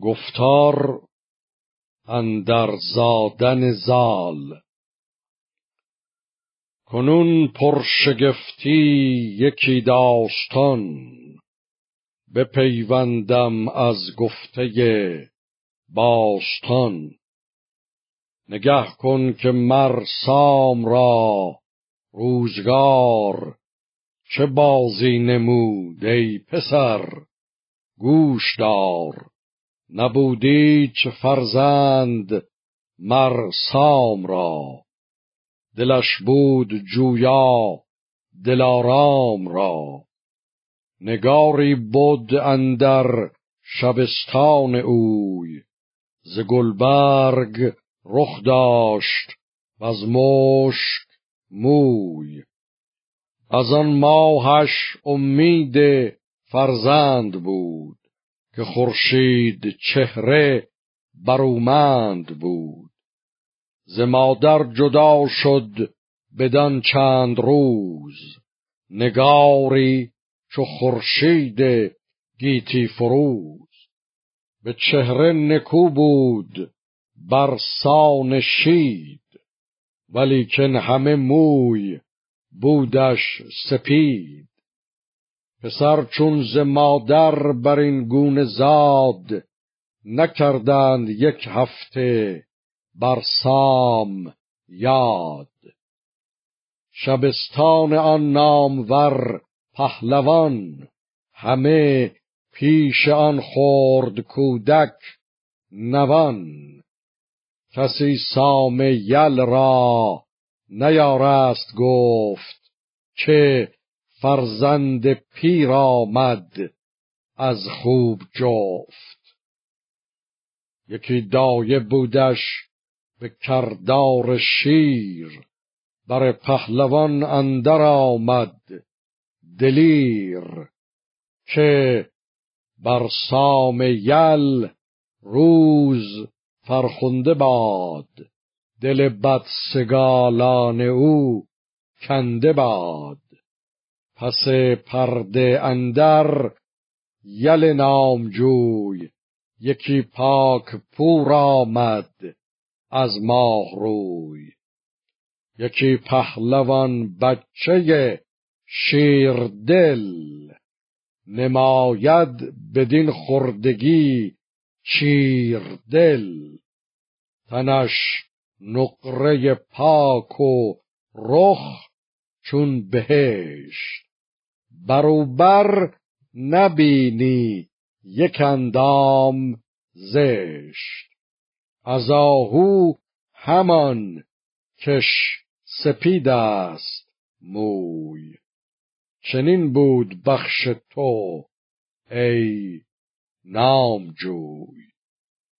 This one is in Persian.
گفتار اندر زادن زال. کنون پرشگفتی یکی داستان. بپیوندم از گفته باستان. نگه کن که مر سام را روزگار. چه بازی نمود ای پسر؟ گوش دار. نبودی چه فرزند مر سام را؟ دلش بود جویا دلارام را. نگاری بود اندر شبستان اوی ز گلبرگ رخ داشت و از مشک موی. از آن ماهش امید فرزند بود. که خورشید چهره برومند بود. ز مادر جدا شد بدان چند روز. نگاری چو خورشید گیتی فروز. به چهره نکو بود بر سان شید. ولیکن همه موی بودش سپید. پسر چون ز مادر بر این گونه زاد نکردند یک هفته بر سام یاد. شبستان آن نامور پهلوان همه پیش آن خورد کودک نوان. کسی سام یل را نیارست گفت که فرزند پیر آمد از خوب جفت. یکی دایه بودش به کردار شیر بر پهلوان اندر آمد دلیر که بر سام یل روز فرخنده باد دل بدسگالان او کنده باد. پس پرده اندر یل نامجوی یکی پاک پور آمد از ماه روی. یکی پهلوان بچه شیر دل نماید بدین خردگی چیر دل. تنش نقره پاک و رخ چون بهشت. بروبر نبینی یک اندام زشت. از آهو همان کش سپید است موی. چنین بود بخش تو ای نامجوی.